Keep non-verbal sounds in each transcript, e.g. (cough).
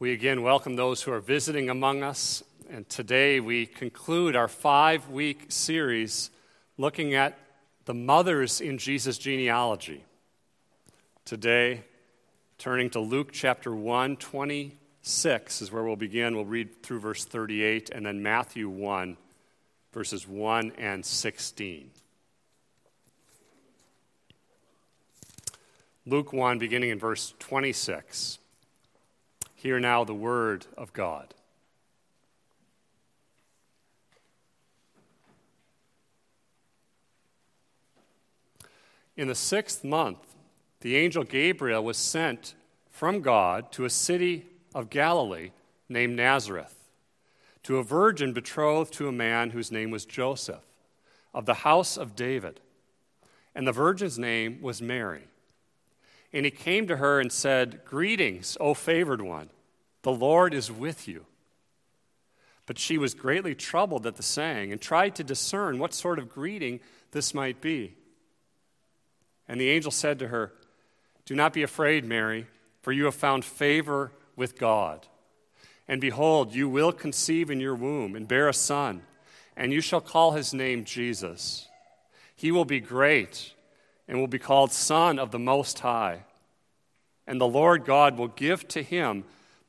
We again welcome those who are visiting among us, and today we conclude our five week series looking at the mothers in Jesus' genealogy. Today, turning to Luke chapter 1, 26 is where we'll begin. We'll read through verse 38, and then Matthew 1, verses 1 and 16. Luke 1, beginning in verse 26. Hear now the word of God. In the sixth month, the angel Gabriel was sent from God to a city of Galilee named Nazareth, to a virgin betrothed to a man whose name was Joseph, of the house of David. And the virgin's name was Mary. And he came to her and said, Greetings, O favored one, the Lord is with you. But she was greatly troubled at the saying and tried to discern what sort of greeting this might be. And the angel said to her, Do not be afraid, Mary, for you have found favor with God. And behold, you will conceive in your womb and bear a son, and you shall call his name Jesus. He will be great and will be called Son of the Most High. And the Lord God will give to him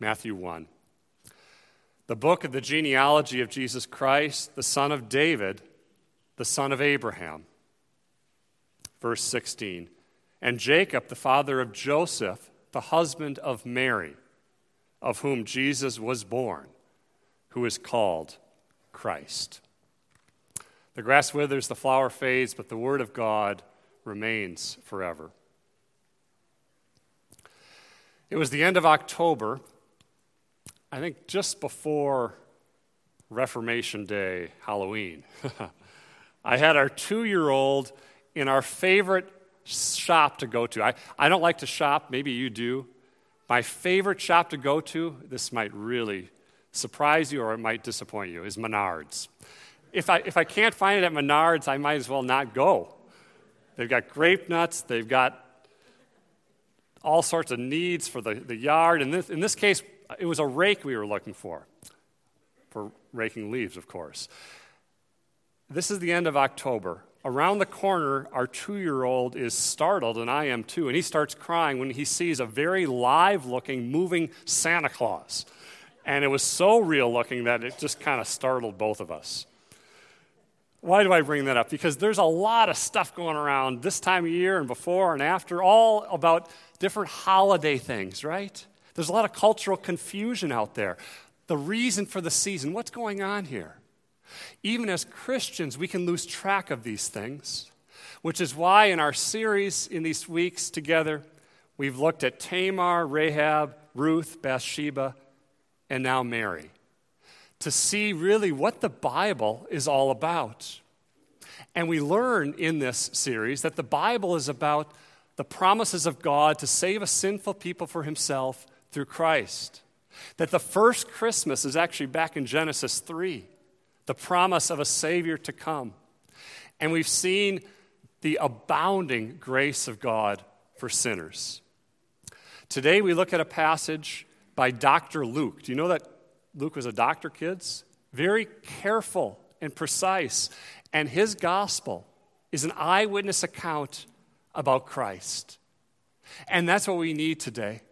Matthew 1. The book of the genealogy of Jesus Christ, the son of David, the son of Abraham. Verse 16. And Jacob, the father of Joseph, the husband of Mary, of whom Jesus was born, who is called Christ. The grass withers, the flower fades, but the word of God remains forever. It was the end of October, I think just before Reformation Day, Halloween. (laughs) I had our two year old in our favorite shop to go to. I, I don't like to shop, maybe you do. My favorite shop to go to, this might really surprise you or it might disappoint you, is Menards. If I, if I can't find it at Menards, I might as well not go. They've got grape nuts, they've got all sorts of needs for the, the yard. In this, in this case, it was a rake we were looking for, for raking leaves, of course. This is the end of October. Around the corner, our two year old is startled, and I am too, and he starts crying when he sees a very live looking, moving Santa Claus. And it was so real looking that it just kind of startled both of us. Why do I bring that up? Because there's a lot of stuff going around this time of year and before and after, all about different holiday things, right? There's a lot of cultural confusion out there. The reason for the season, what's going on here? Even as Christians, we can lose track of these things, which is why in our series in these weeks together, we've looked at Tamar, Rahab, Ruth, Bathsheba, and now Mary to see really what the Bible is all about. And we learn in this series that the Bible is about the promises of God to save a sinful people for himself through Christ. That the first Christmas is actually back in Genesis 3, the promise of a Savior to come. And we've seen the abounding grace of God for sinners. Today we look at a passage by Dr. Luke. Do you know that Luke was a doctor, kids, very careful and precise. And his gospel is an eyewitness account about Christ. And that's what we need today.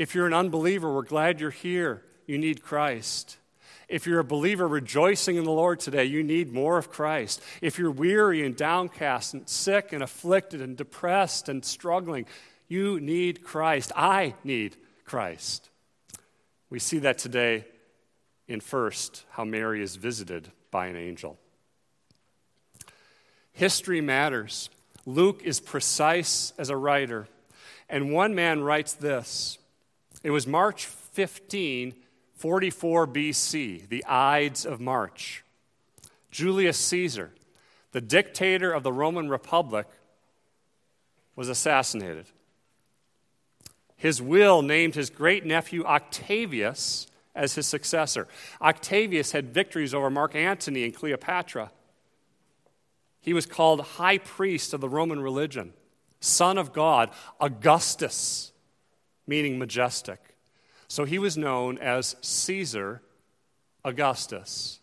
If you're an unbeliever, we're glad you're here. You need Christ. If you're a believer rejoicing in the Lord today, you need more of Christ. If you're weary and downcast and sick and afflicted and depressed and struggling, you need Christ. I need Christ. We see that today in first how Mary is visited by an angel. History matters. Luke is precise as a writer. And one man writes this It was March 15, 44 BC, the Ides of March. Julius Caesar, the dictator of the Roman Republic, was assassinated. His will named his great nephew Octavius as his successor. Octavius had victories over Mark Antony and Cleopatra. He was called high priest of the Roman religion, son of God, Augustus, meaning majestic. So he was known as Caesar Augustus.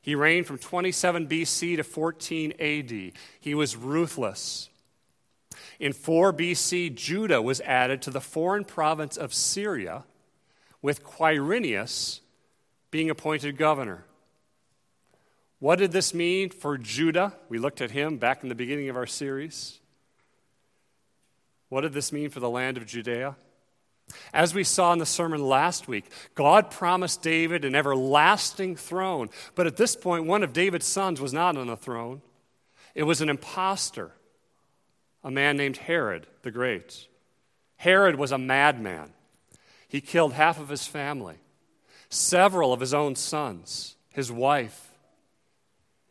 He reigned from 27 BC to 14 AD. He was ruthless. In 4 BC, Judah was added to the foreign province of Syria, with Quirinius being appointed governor. What did this mean for Judah? We looked at him back in the beginning of our series. What did this mean for the land of Judea? As we saw in the sermon last week, God promised David an everlasting throne. But at this point, one of David's sons was not on the throne, it was an impostor, a man named Herod the Great. Herod was a madman. He killed half of his family, several of his own sons, his wife,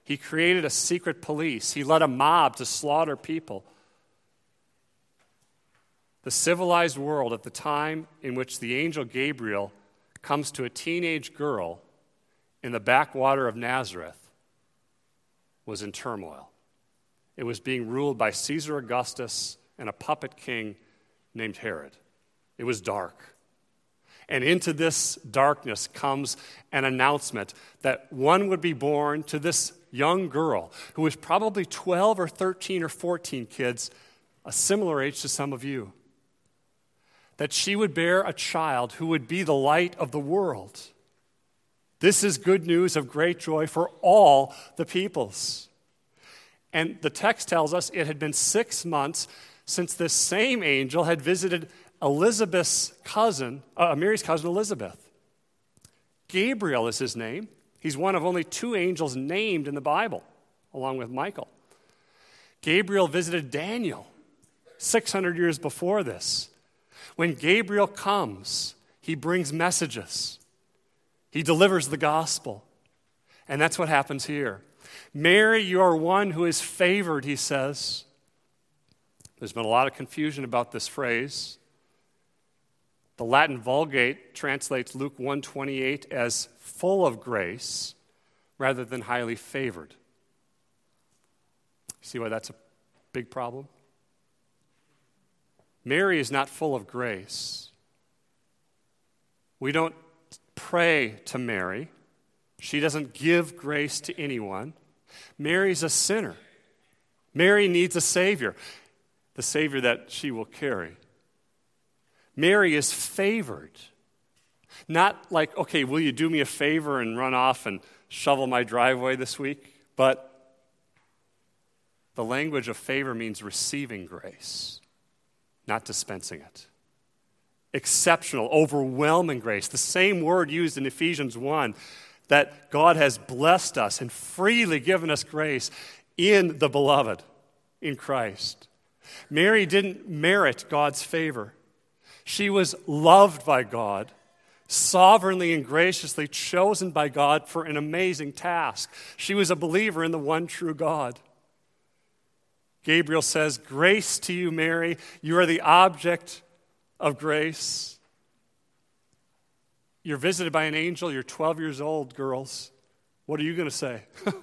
he created a secret police. He led a mob to slaughter people. The civilized world at the time in which the angel Gabriel comes to a teenage girl in the backwater of Nazareth was in turmoil. It was being ruled by Caesar Augustus and a puppet king named Herod. It was dark. And into this darkness comes an announcement that one would be born to this young girl who was probably 12 or 13 or 14 kids, a similar age to some of you, that she would bear a child who would be the light of the world. This is good news of great joy for all the peoples. And the text tells us it had been six months since this same angel had visited Elizabeth's cousin, uh, Mary's cousin Elizabeth. Gabriel is his name. He's one of only two angels named in the Bible, along with Michael. Gabriel visited Daniel 600 years before this. When Gabriel comes, he brings messages, he delivers the gospel. And that's what happens here. Mary, you are one who is favored, he says. There's been a lot of confusion about this phrase. The Latin Vulgate translates Luke 128 as full of grace rather than highly favored. See why that's a big problem? Mary is not full of grace. We don't pray to Mary. She doesn't give grace to anyone. Mary's a sinner. Mary needs a Savior, the Savior that she will carry. Mary is favored. Not like, okay, will you do me a favor and run off and shovel my driveway this week? But the language of favor means receiving grace, not dispensing it. Exceptional, overwhelming grace. The same word used in Ephesians 1 that God has blessed us and freely given us grace in the beloved, in Christ. Mary didn't merit God's favor. She was loved by God, sovereignly and graciously chosen by God for an amazing task. She was a believer in the one true God. Gabriel says, Grace to you, Mary. You are the object of grace. You're visited by an angel. You're 12 years old, girls. What are you going to say? (laughs)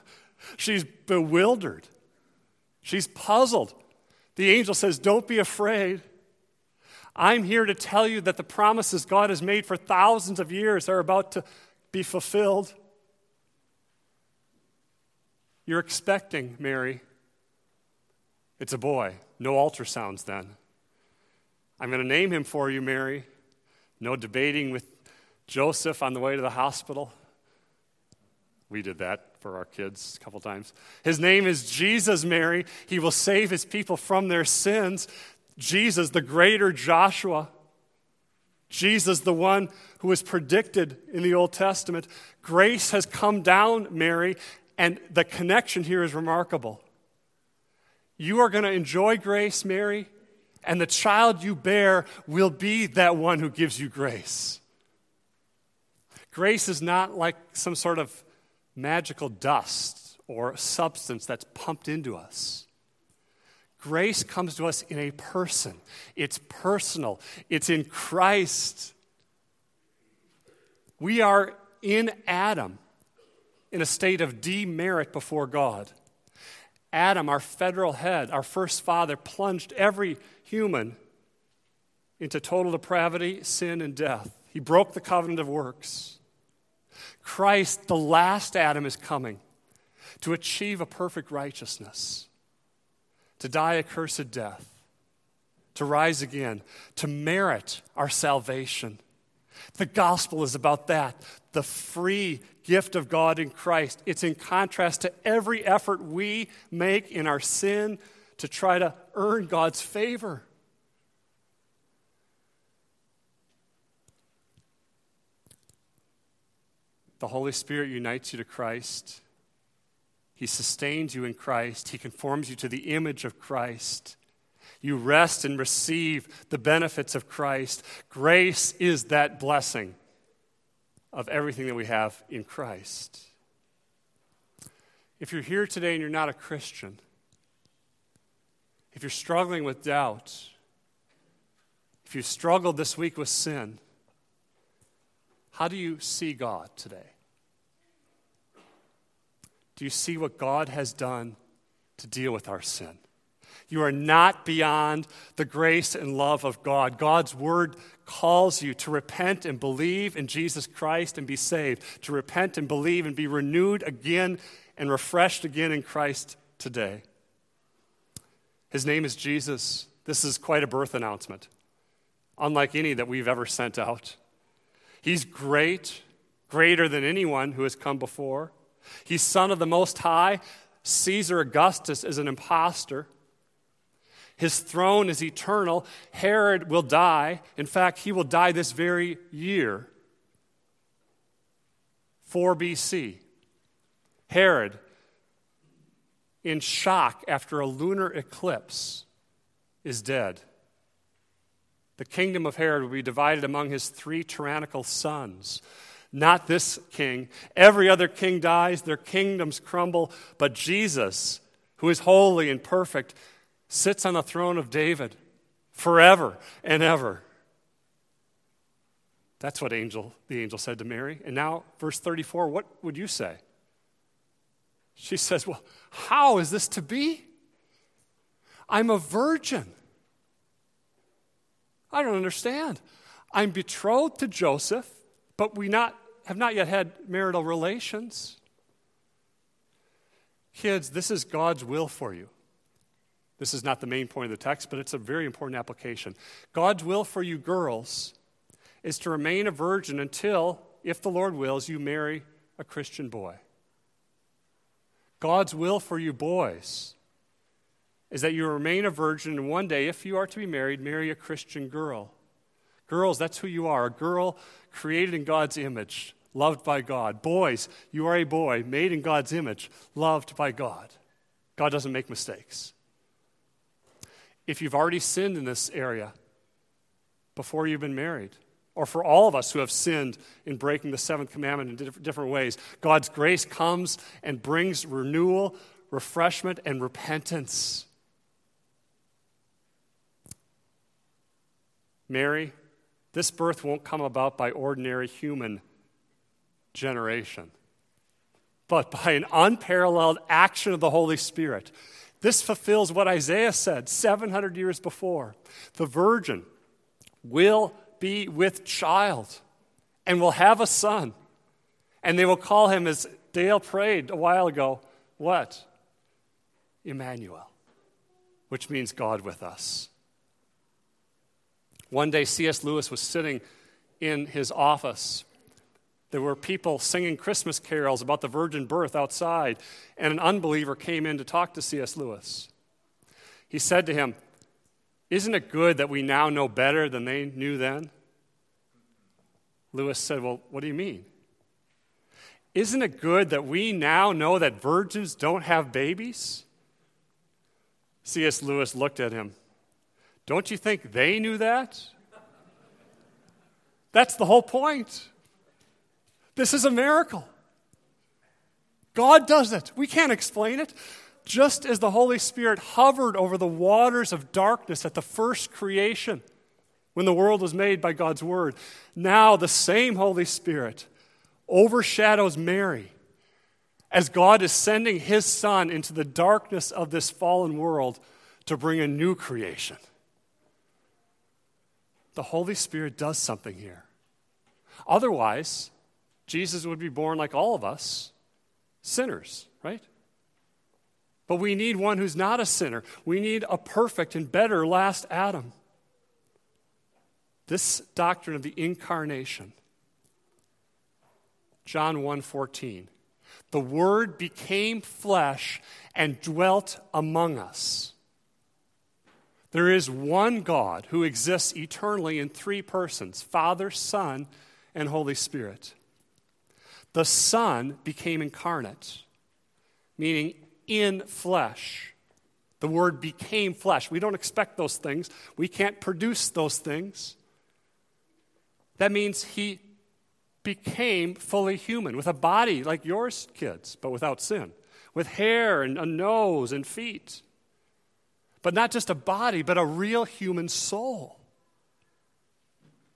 She's bewildered. She's puzzled. The angel says, Don't be afraid. I'm here to tell you that the promises God has made for thousands of years are about to be fulfilled. You're expecting, Mary. It's a boy. No ultrasounds then. I'm going to name him for you, Mary. No debating with Joseph on the way to the hospital. We did that for our kids a couple times. His name is Jesus, Mary. He will save his people from their sins. Jesus, the greater Joshua. Jesus, the one who was predicted in the Old Testament. Grace has come down, Mary, and the connection here is remarkable. You are going to enjoy grace, Mary, and the child you bear will be that one who gives you grace. Grace is not like some sort of magical dust or substance that's pumped into us. Grace comes to us in a person. It's personal. It's in Christ. We are in Adam in a state of demerit before God. Adam, our federal head, our first father, plunged every human into total depravity, sin, and death. He broke the covenant of works. Christ, the last Adam, is coming to achieve a perfect righteousness, to die a cursed death, to rise again, to merit our salvation. The gospel is about that the free gift of God in Christ. It's in contrast to every effort we make in our sin to try to earn God's favor. The Holy Spirit unites you to Christ. He sustains you in Christ. He conforms you to the image of Christ. You rest and receive the benefits of Christ. Grace is that blessing of everything that we have in Christ. If you're here today and you're not a Christian, if you're struggling with doubt, if you struggled this week with sin, how do you see God today? Do you see what God has done to deal with our sin? You are not beyond the grace and love of God. God's word calls you to repent and believe in Jesus Christ and be saved, to repent and believe and be renewed again and refreshed again in Christ today. His name is Jesus. This is quite a birth announcement, unlike any that we've ever sent out. He's great, greater than anyone who has come before. He's Son of the Most High. Caesar Augustus is an impostor. His throne is eternal. Herod will die. In fact, he will die this very year. 4 BC. Herod, in shock after a lunar eclipse, is dead. The kingdom of Herod will be divided among his three tyrannical sons. Not this king. Every other king dies, their kingdoms crumble, but Jesus, who is holy and perfect, sits on the throne of David forever and ever. That's what angel, the angel said to Mary. And now, verse 34, what would you say? She says, Well, how is this to be? I'm a virgin. I don't understand. I'm betrothed to Joseph, but we not, have not yet had marital relations. Kids, this is God's will for you. This is not the main point of the text, but it's a very important application. God's will for you girls is to remain a virgin until, if the Lord wills, you marry a Christian boy. God's will for you boys is that you remain a virgin and one day, if you are to be married, marry a Christian girl. Girls, that's who you are a girl created in God's image, loved by God. Boys, you are a boy made in God's image, loved by God. God doesn't make mistakes. If you've already sinned in this area before you've been married, or for all of us who have sinned in breaking the seventh commandment in different ways, God's grace comes and brings renewal, refreshment, and repentance. Mary, this birth won't come about by ordinary human generation, but by an unparalleled action of the Holy Spirit. This fulfills what Isaiah said 700 years before. The virgin will be with child and will have a son, and they will call him, as Dale prayed a while ago, what? Emmanuel, which means God with us. One day, C.S. Lewis was sitting in his office. There were people singing Christmas carols about the virgin birth outside, and an unbeliever came in to talk to C.S. Lewis. He said to him, Isn't it good that we now know better than they knew then? Lewis said, Well, what do you mean? Isn't it good that we now know that virgins don't have babies? C.S. Lewis looked at him. Don't you think they knew that? That's the whole point. This is a miracle. God does it. We can't explain it. Just as the Holy Spirit hovered over the waters of darkness at the first creation, when the world was made by God's Word, now the same Holy Spirit overshadows Mary as God is sending his son into the darkness of this fallen world to bring a new creation. The Holy Spirit does something here. Otherwise, Jesus would be born like all of us, sinners, right? But we need one who's not a sinner. We need a perfect and better last Adam. This doctrine of the incarnation John 1:14. The word became flesh and dwelt among us. There is one God who exists eternally in three persons Father, Son, and Holy Spirit. The Son became incarnate, meaning in flesh. The word became flesh. We don't expect those things, we can't produce those things. That means he became fully human with a body like yours, kids, but without sin, with hair and a nose and feet. But not just a body, but a real human soul.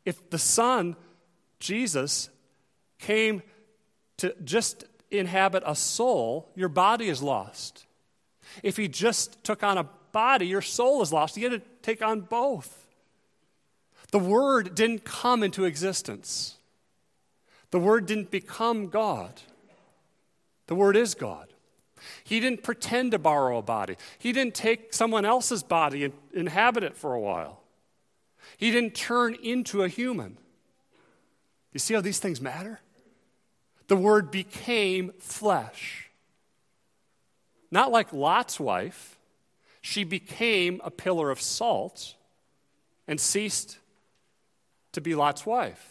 If the Son, Jesus, came to just inhabit a soul, your body is lost. If he just took on a body, your soul is lost. You had to take on both. The Word didn't come into existence. The Word didn't become God, the Word is God. He didn't pretend to borrow a body, He didn't take someone else's body and inhabit it for a while. He didn't turn into a human. You see how these things matter? The Word became flesh. Not like Lot's wife, she became a pillar of salt and ceased to be Lot's wife.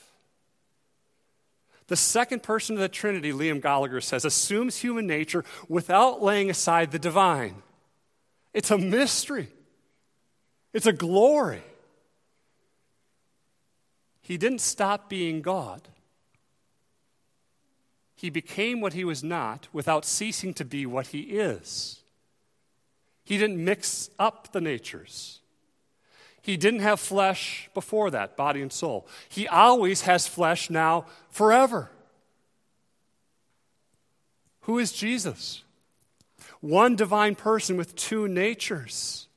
The second person of the Trinity, Liam Gallagher says, assumes human nature without laying aside the divine. It's a mystery, it's a glory. He didn't stop being God. He became what he was not without ceasing to be what he is. He didn't mix up the natures. He didn't have flesh before that, body and soul. He always has flesh now, forever. Who is Jesus? One divine person with two natures.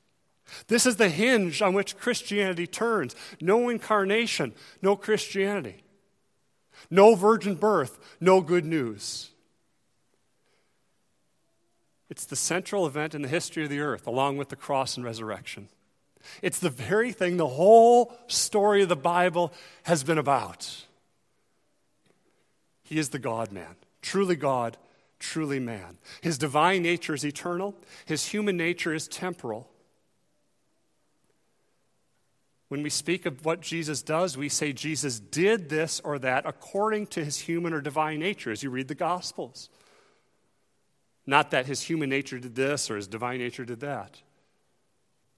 This is the hinge on which Christianity turns. No incarnation, no Christianity. No virgin birth, no good news. It's the central event in the history of the earth, along with the cross and resurrection. It's the very thing the whole story of the Bible has been about. He is the God man, truly God, truly man. His divine nature is eternal, his human nature is temporal. When we speak of what Jesus does, we say Jesus did this or that according to his human or divine nature as you read the Gospels. Not that his human nature did this or his divine nature did that.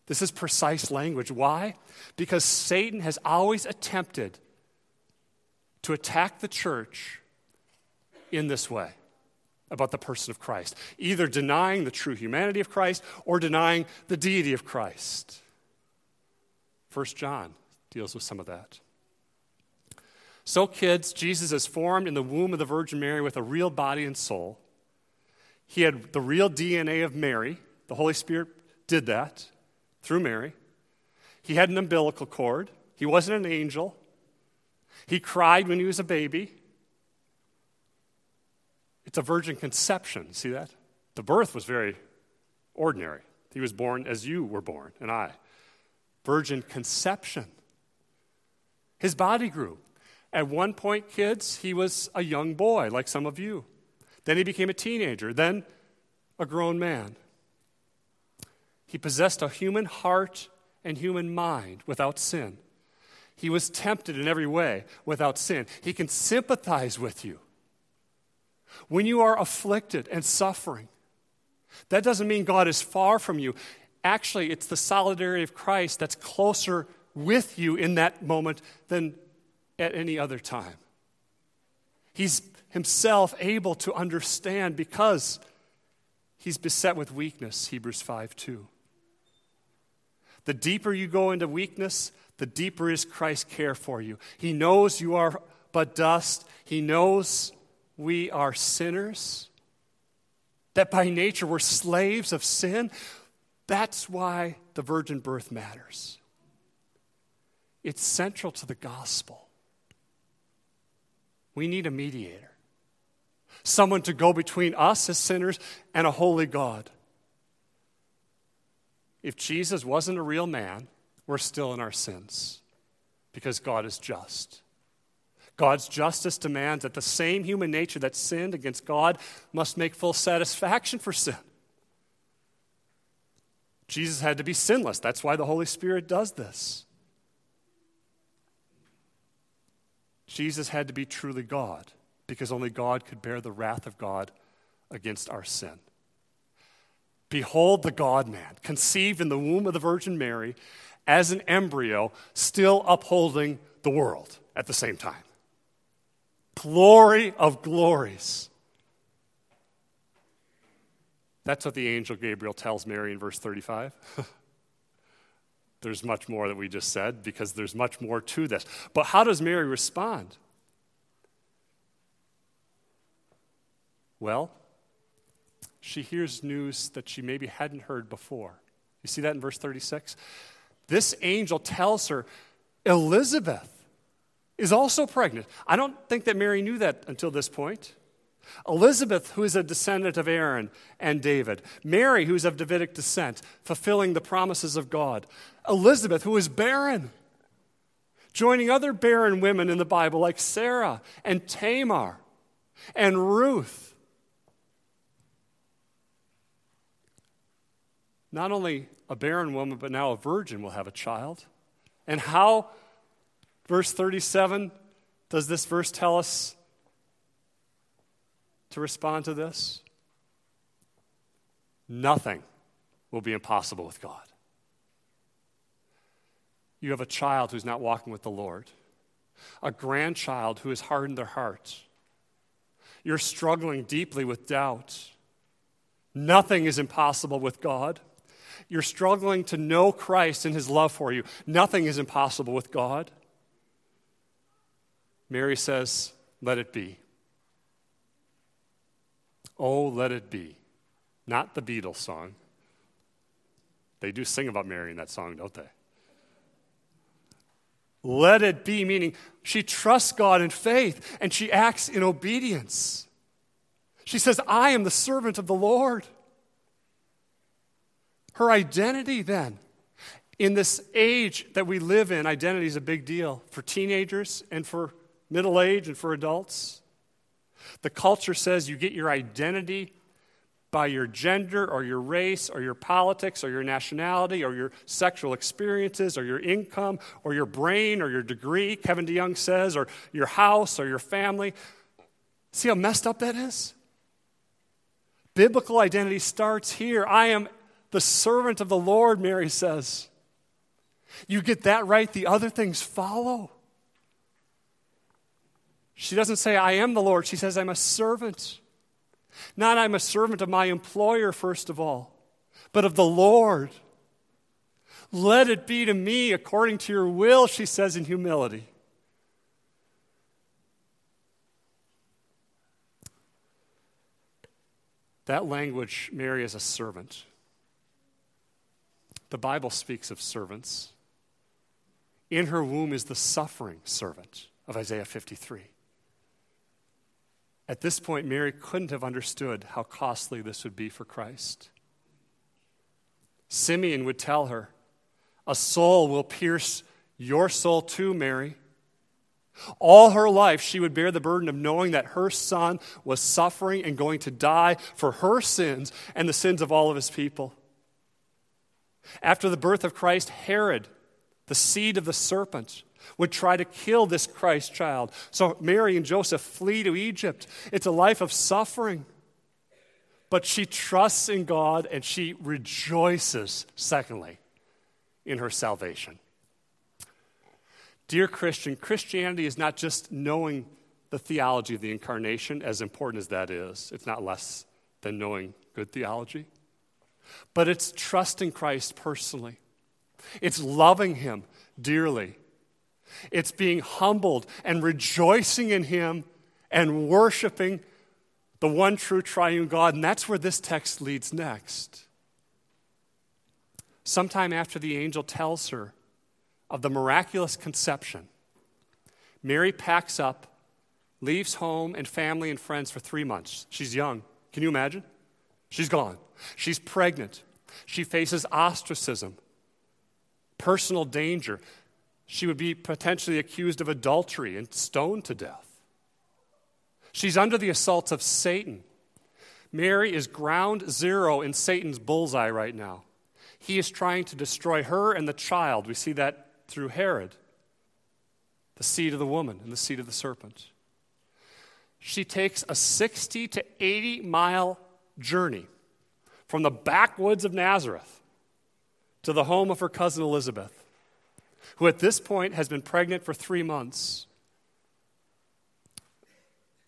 This is precise language. Why? Because Satan has always attempted to attack the church in this way about the person of Christ, either denying the true humanity of Christ or denying the deity of Christ. First John deals with some of that. So, kids, Jesus is formed in the womb of the Virgin Mary with a real body and soul. He had the real DNA of Mary. The Holy Spirit did that through Mary. He had an umbilical cord. He wasn't an angel. He cried when he was a baby. It's a virgin conception. See that? The birth was very ordinary. He was born as you were born, and I. Virgin conception. His body grew. At one point, kids, he was a young boy, like some of you. Then he became a teenager, then a grown man. He possessed a human heart and human mind without sin. He was tempted in every way without sin. He can sympathize with you. When you are afflicted and suffering, that doesn't mean God is far from you. Actually, it's the solidarity of Christ that's closer with you in that moment than at any other time. He's himself able to understand because he's beset with weakness, Hebrews 5 2. The deeper you go into weakness, the deeper is Christ's care for you. He knows you are but dust, He knows we are sinners, that by nature we're slaves of sin. That's why the virgin birth matters. It's central to the gospel. We need a mediator, someone to go between us as sinners and a holy God. If Jesus wasn't a real man, we're still in our sins because God is just. God's justice demands that the same human nature that sinned against God must make full satisfaction for sin. Jesus had to be sinless. That's why the Holy Spirit does this. Jesus had to be truly God because only God could bear the wrath of God against our sin. Behold the God man, conceived in the womb of the Virgin Mary as an embryo, still upholding the world at the same time. Glory of glories. That's what the angel Gabriel tells Mary in verse 35. (laughs) there's much more that we just said because there's much more to this. But how does Mary respond? Well, she hears news that she maybe hadn't heard before. You see that in verse 36? This angel tells her Elizabeth is also pregnant. I don't think that Mary knew that until this point. Elizabeth, who is a descendant of Aaron and David. Mary, who is of Davidic descent, fulfilling the promises of God. Elizabeth, who is barren, joining other barren women in the Bible like Sarah and Tamar and Ruth not only a barren woman, but now a virgin will have a child. And how, verse 37, does this verse tell us to respond to this? Nothing will be impossible with God. You have a child who's not walking with the Lord, a grandchild who has hardened their heart. You're struggling deeply with doubt. Nothing is impossible with God. You're struggling to know Christ and his love for you. Nothing is impossible with God. Mary says, Let it be. Oh, let it be. Not the Beatles song. They do sing about Mary in that song, don't they? Let it be, meaning she trusts God in faith and she acts in obedience. She says, I am the servant of the Lord. Her identity, then, in this age that we live in, identity is a big deal for teenagers and for middle age and for adults. The culture says you get your identity by your gender or your race or your politics or your nationality or your sexual experiences or your income or your brain or your degree, Kevin DeYoung says, or your house or your family. See how messed up that is? Biblical identity starts here. I am the servant of the Lord, Mary says. You get that right, the other things follow. She doesn't say, I am the Lord. She says, I'm a servant. Not I'm a servant of my employer, first of all, but of the Lord. Let it be to me according to your will, she says in humility. That language, Mary is a servant. The Bible speaks of servants. In her womb is the suffering servant of Isaiah 53. At this point, Mary couldn't have understood how costly this would be for Christ. Simeon would tell her, A soul will pierce your soul too, Mary. All her life, she would bear the burden of knowing that her son was suffering and going to die for her sins and the sins of all of his people. After the birth of Christ, Herod, the seed of the serpent, would try to kill this Christ child. So Mary and Joseph flee to Egypt. It's a life of suffering. But she trusts in God and she rejoices, secondly, in her salvation. Dear Christian, Christianity is not just knowing the theology of the incarnation, as important as that is. It's not less than knowing good theology. But it's trusting Christ personally, it's loving Him dearly, it's being humbled and rejoicing in Him and worshiping the one true triune God. And that's where this text leads next. Sometime after the angel tells her of the miraculous conception, Mary packs up, leaves home and family and friends for three months. She's young. Can you imagine? She's gone. She's pregnant. She faces ostracism, personal danger. She would be potentially accused of adultery and stoned to death. She's under the assaults of Satan. Mary is ground zero in Satan's bullseye right now. He is trying to destroy her and the child. We see that through Herod, the seed of the woman and the seed of the serpent. She takes a 60 to 80 mile journey from the backwoods of Nazareth to the home of her cousin Elizabeth, who at this point has been pregnant for three months.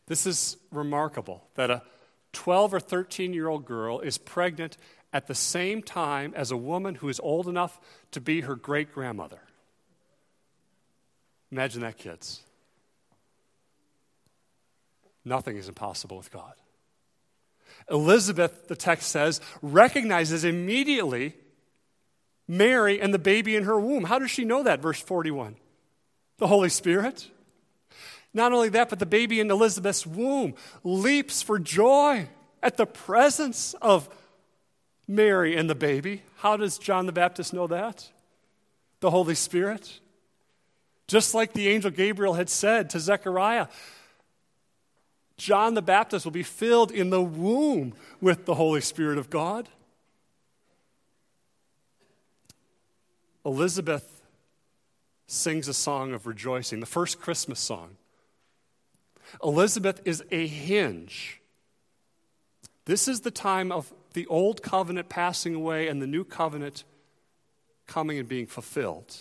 This is remarkable that a 12 or 13 year old girl is pregnant at the same time as a woman who is old enough to be her great grandmother. Imagine that, kids. Nothing is impossible with God. Elizabeth, the text says, recognizes immediately Mary and the baby in her womb. How does she know that? Verse 41. The Holy Spirit. Not only that, but the baby in Elizabeth's womb leaps for joy at the presence of Mary and the baby. How does John the Baptist know that? The Holy Spirit. Just like the angel Gabriel had said to Zechariah, John the Baptist will be filled in the womb with the Holy Spirit of God. Elizabeth sings a song of rejoicing, the first Christmas song. Elizabeth is a hinge. This is the time of the old covenant passing away and the new covenant coming and being fulfilled.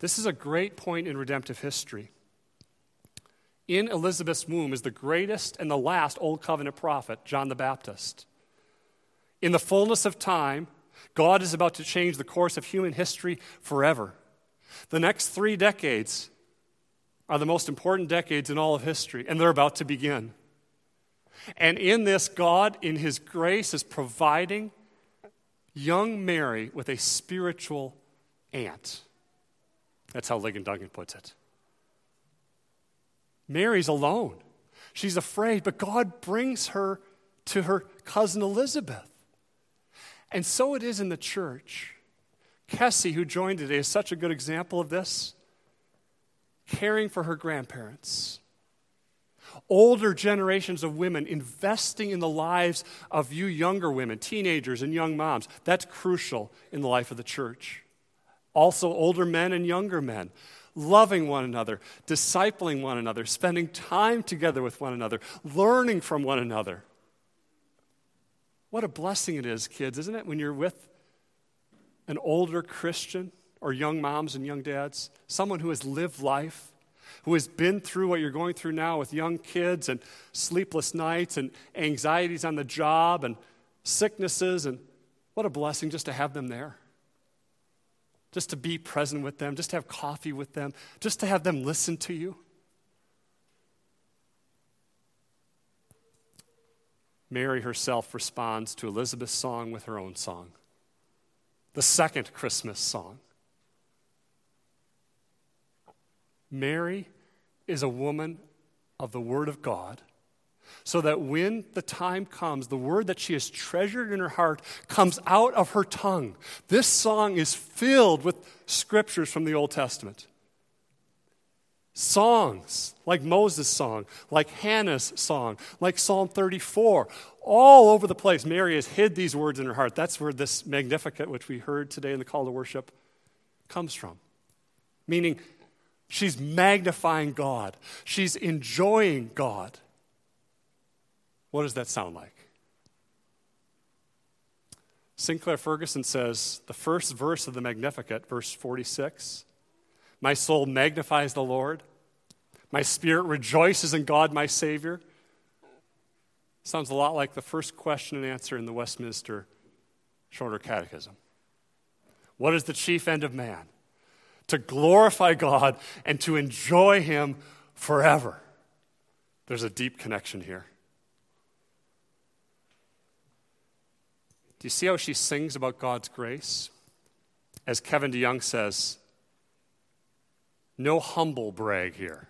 This is a great point in redemptive history in Elizabeth's womb is the greatest and the last Old Covenant prophet, John the Baptist. In the fullness of time, God is about to change the course of human history forever. The next three decades are the most important decades in all of history, and they're about to begin. And in this, God, in His grace, is providing young Mary with a spiritual aunt. That's how Ligon Duncan puts it. Mary's alone. She's afraid, but God brings her to her cousin Elizabeth. And so it is in the church. Kessie, who joined today, is such a good example of this. Caring for her grandparents. Older generations of women investing in the lives of you younger women, teenagers, and young moms. That's crucial in the life of the church. Also, older men and younger men loving one another, discipling one another, spending time together with one another, learning from one another. What a blessing it is, kids, isn't it, when you're with an older Christian or young moms and young dads, someone who has lived life, who has been through what you're going through now with young kids and sleepless nights and anxieties on the job and sicknesses. And what a blessing just to have them there just to be present with them, just to have coffee with them, just to have them listen to you. Mary herself responds to Elizabeth's song with her own song, the second Christmas song. Mary is a woman of the Word of God so that when the time comes, the word that she has treasured in her heart comes out of her tongue. This song is filled with scriptures from the Old Testament. Songs like Moses' song, like Hannah's song, like Psalm 34, all over the place. Mary has hid these words in her heart. That's where this Magnificat, which we heard today in the call to worship, comes from. Meaning, she's magnifying God, she's enjoying God. What does that sound like? Sinclair Ferguson says the first verse of the Magnificat, verse 46 My soul magnifies the Lord, my spirit rejoices in God, my Savior. Sounds a lot like the first question and answer in the Westminster Shorter Catechism. What is the chief end of man? To glorify God and to enjoy Him forever. There's a deep connection here. Do you see how she sings about God's grace? As Kevin DeYoung says, no humble brag here.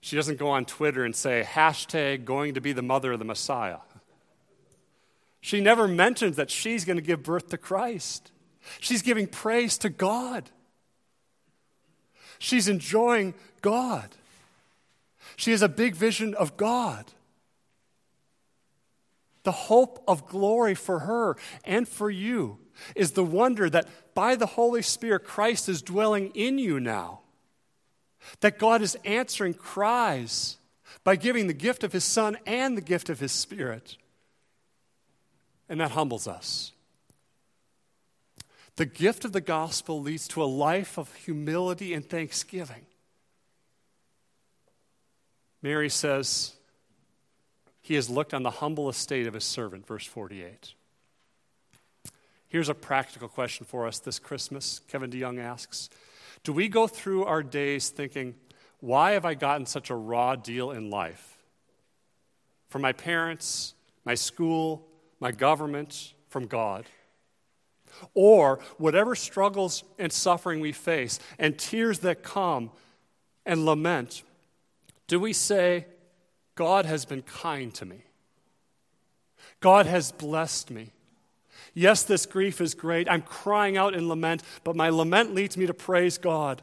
She doesn't go on Twitter and say, hashtag going to be the mother of the Messiah. She never mentions that she's going to give birth to Christ. She's giving praise to God. She's enjoying God. She has a big vision of God the hope of glory for her and for you is the wonder that by the Holy Spirit, Christ is dwelling in you now. That God is answering cries by giving the gift of His Son and the gift of His Spirit. And that humbles us. The gift of the gospel leads to a life of humility and thanksgiving. Mary says, he has looked on the humble estate of his servant, verse 48. Here's a practical question for us this Christmas. Kevin DeYoung asks Do we go through our days thinking, why have I gotten such a raw deal in life? From my parents, my school, my government, from God. Or whatever struggles and suffering we face and tears that come and lament, do we say, God has been kind to me. God has blessed me. Yes, this grief is great. I'm crying out in lament, but my lament leads me to praise God.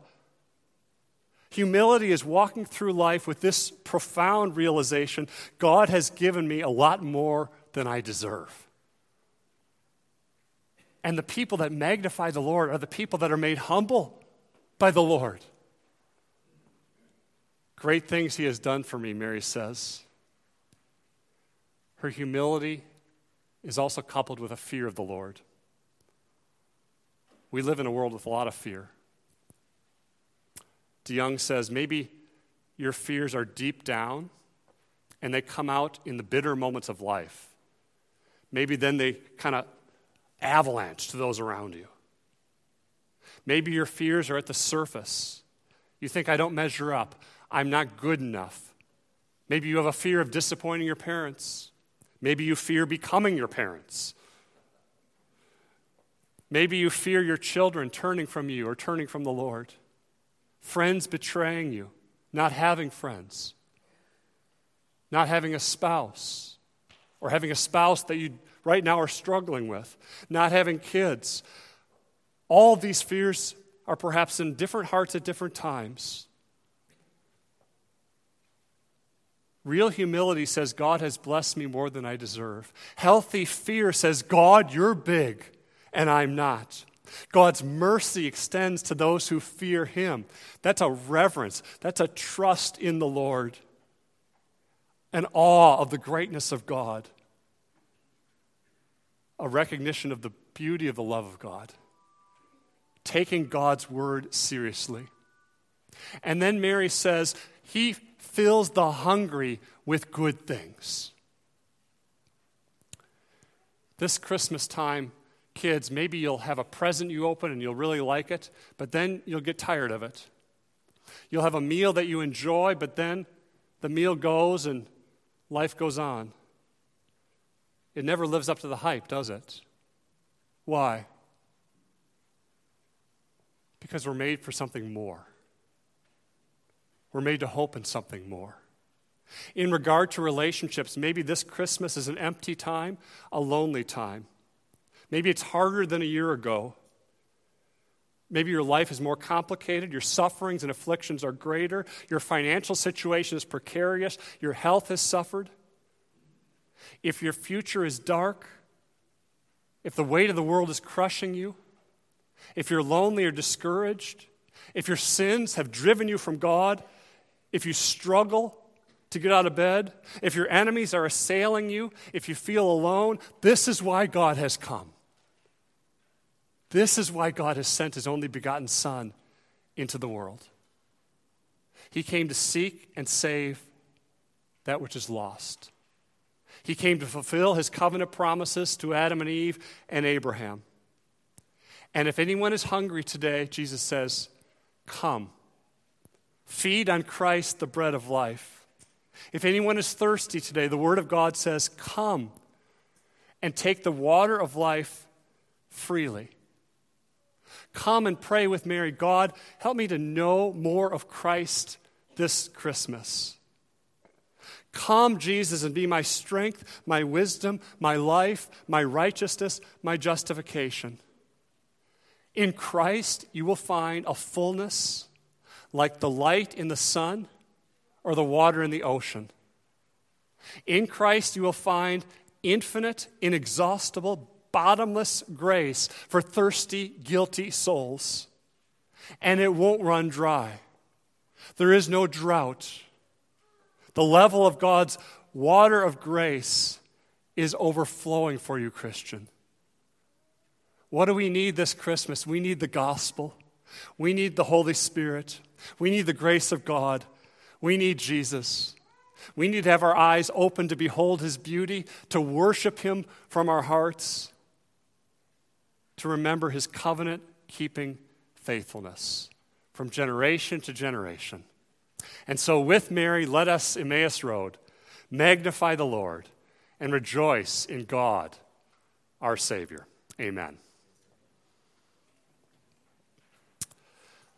Humility is walking through life with this profound realization God has given me a lot more than I deserve. And the people that magnify the Lord are the people that are made humble by the Lord. Great things he has done for me, Mary says. Her humility is also coupled with a fear of the Lord. We live in a world with a lot of fear. DeYoung says maybe your fears are deep down and they come out in the bitter moments of life. Maybe then they kind of avalanche to those around you. Maybe your fears are at the surface. You think, I don't measure up. I'm not good enough. Maybe you have a fear of disappointing your parents. Maybe you fear becoming your parents. Maybe you fear your children turning from you or turning from the Lord. Friends betraying you, not having friends, not having a spouse, or having a spouse that you right now are struggling with, not having kids. All these fears are perhaps in different hearts at different times. Real humility says, God has blessed me more than I deserve. Healthy fear says, God, you're big and I'm not. God's mercy extends to those who fear Him. That's a reverence, that's a trust in the Lord, an awe of the greatness of God, a recognition of the beauty of the love of God, taking God's word seriously. And then Mary says, He fills the hungry with good things. This Christmas time, kids, maybe you'll have a present you open and you'll really like it, but then you'll get tired of it. You'll have a meal that you enjoy, but then the meal goes and life goes on. It never lives up to the hype, does it? Why? Because we're made for something more. We're made to hope in something more. In regard to relationships, maybe this Christmas is an empty time, a lonely time. Maybe it's harder than a year ago. Maybe your life is more complicated, your sufferings and afflictions are greater, your financial situation is precarious, your health has suffered. If your future is dark, if the weight of the world is crushing you, if you're lonely or discouraged, if your sins have driven you from God, if you struggle to get out of bed, if your enemies are assailing you, if you feel alone, this is why God has come. This is why God has sent his only begotten Son into the world. He came to seek and save that which is lost. He came to fulfill his covenant promises to Adam and Eve and Abraham. And if anyone is hungry today, Jesus says, Come. Feed on Christ, the bread of life. If anyone is thirsty today, the Word of God says, Come and take the water of life freely. Come and pray with Mary God, help me to know more of Christ this Christmas. Come, Jesus, and be my strength, my wisdom, my life, my righteousness, my justification. In Christ, you will find a fullness like the light in the sun or the water in the ocean. In Christ, you will find infinite, inexhaustible, bottomless grace for thirsty, guilty souls. And it won't run dry. There is no drought. The level of God's water of grace is overflowing for you, Christian. What do we need this Christmas? We need the gospel. We need the Holy Spirit. We need the grace of God. We need Jesus. We need to have our eyes open to behold his beauty, to worship him from our hearts to remember his covenant keeping faithfulness from generation to generation. And so, with Mary, let us, Emmaus Road, magnify the Lord and rejoice in God, our Savior. Amen.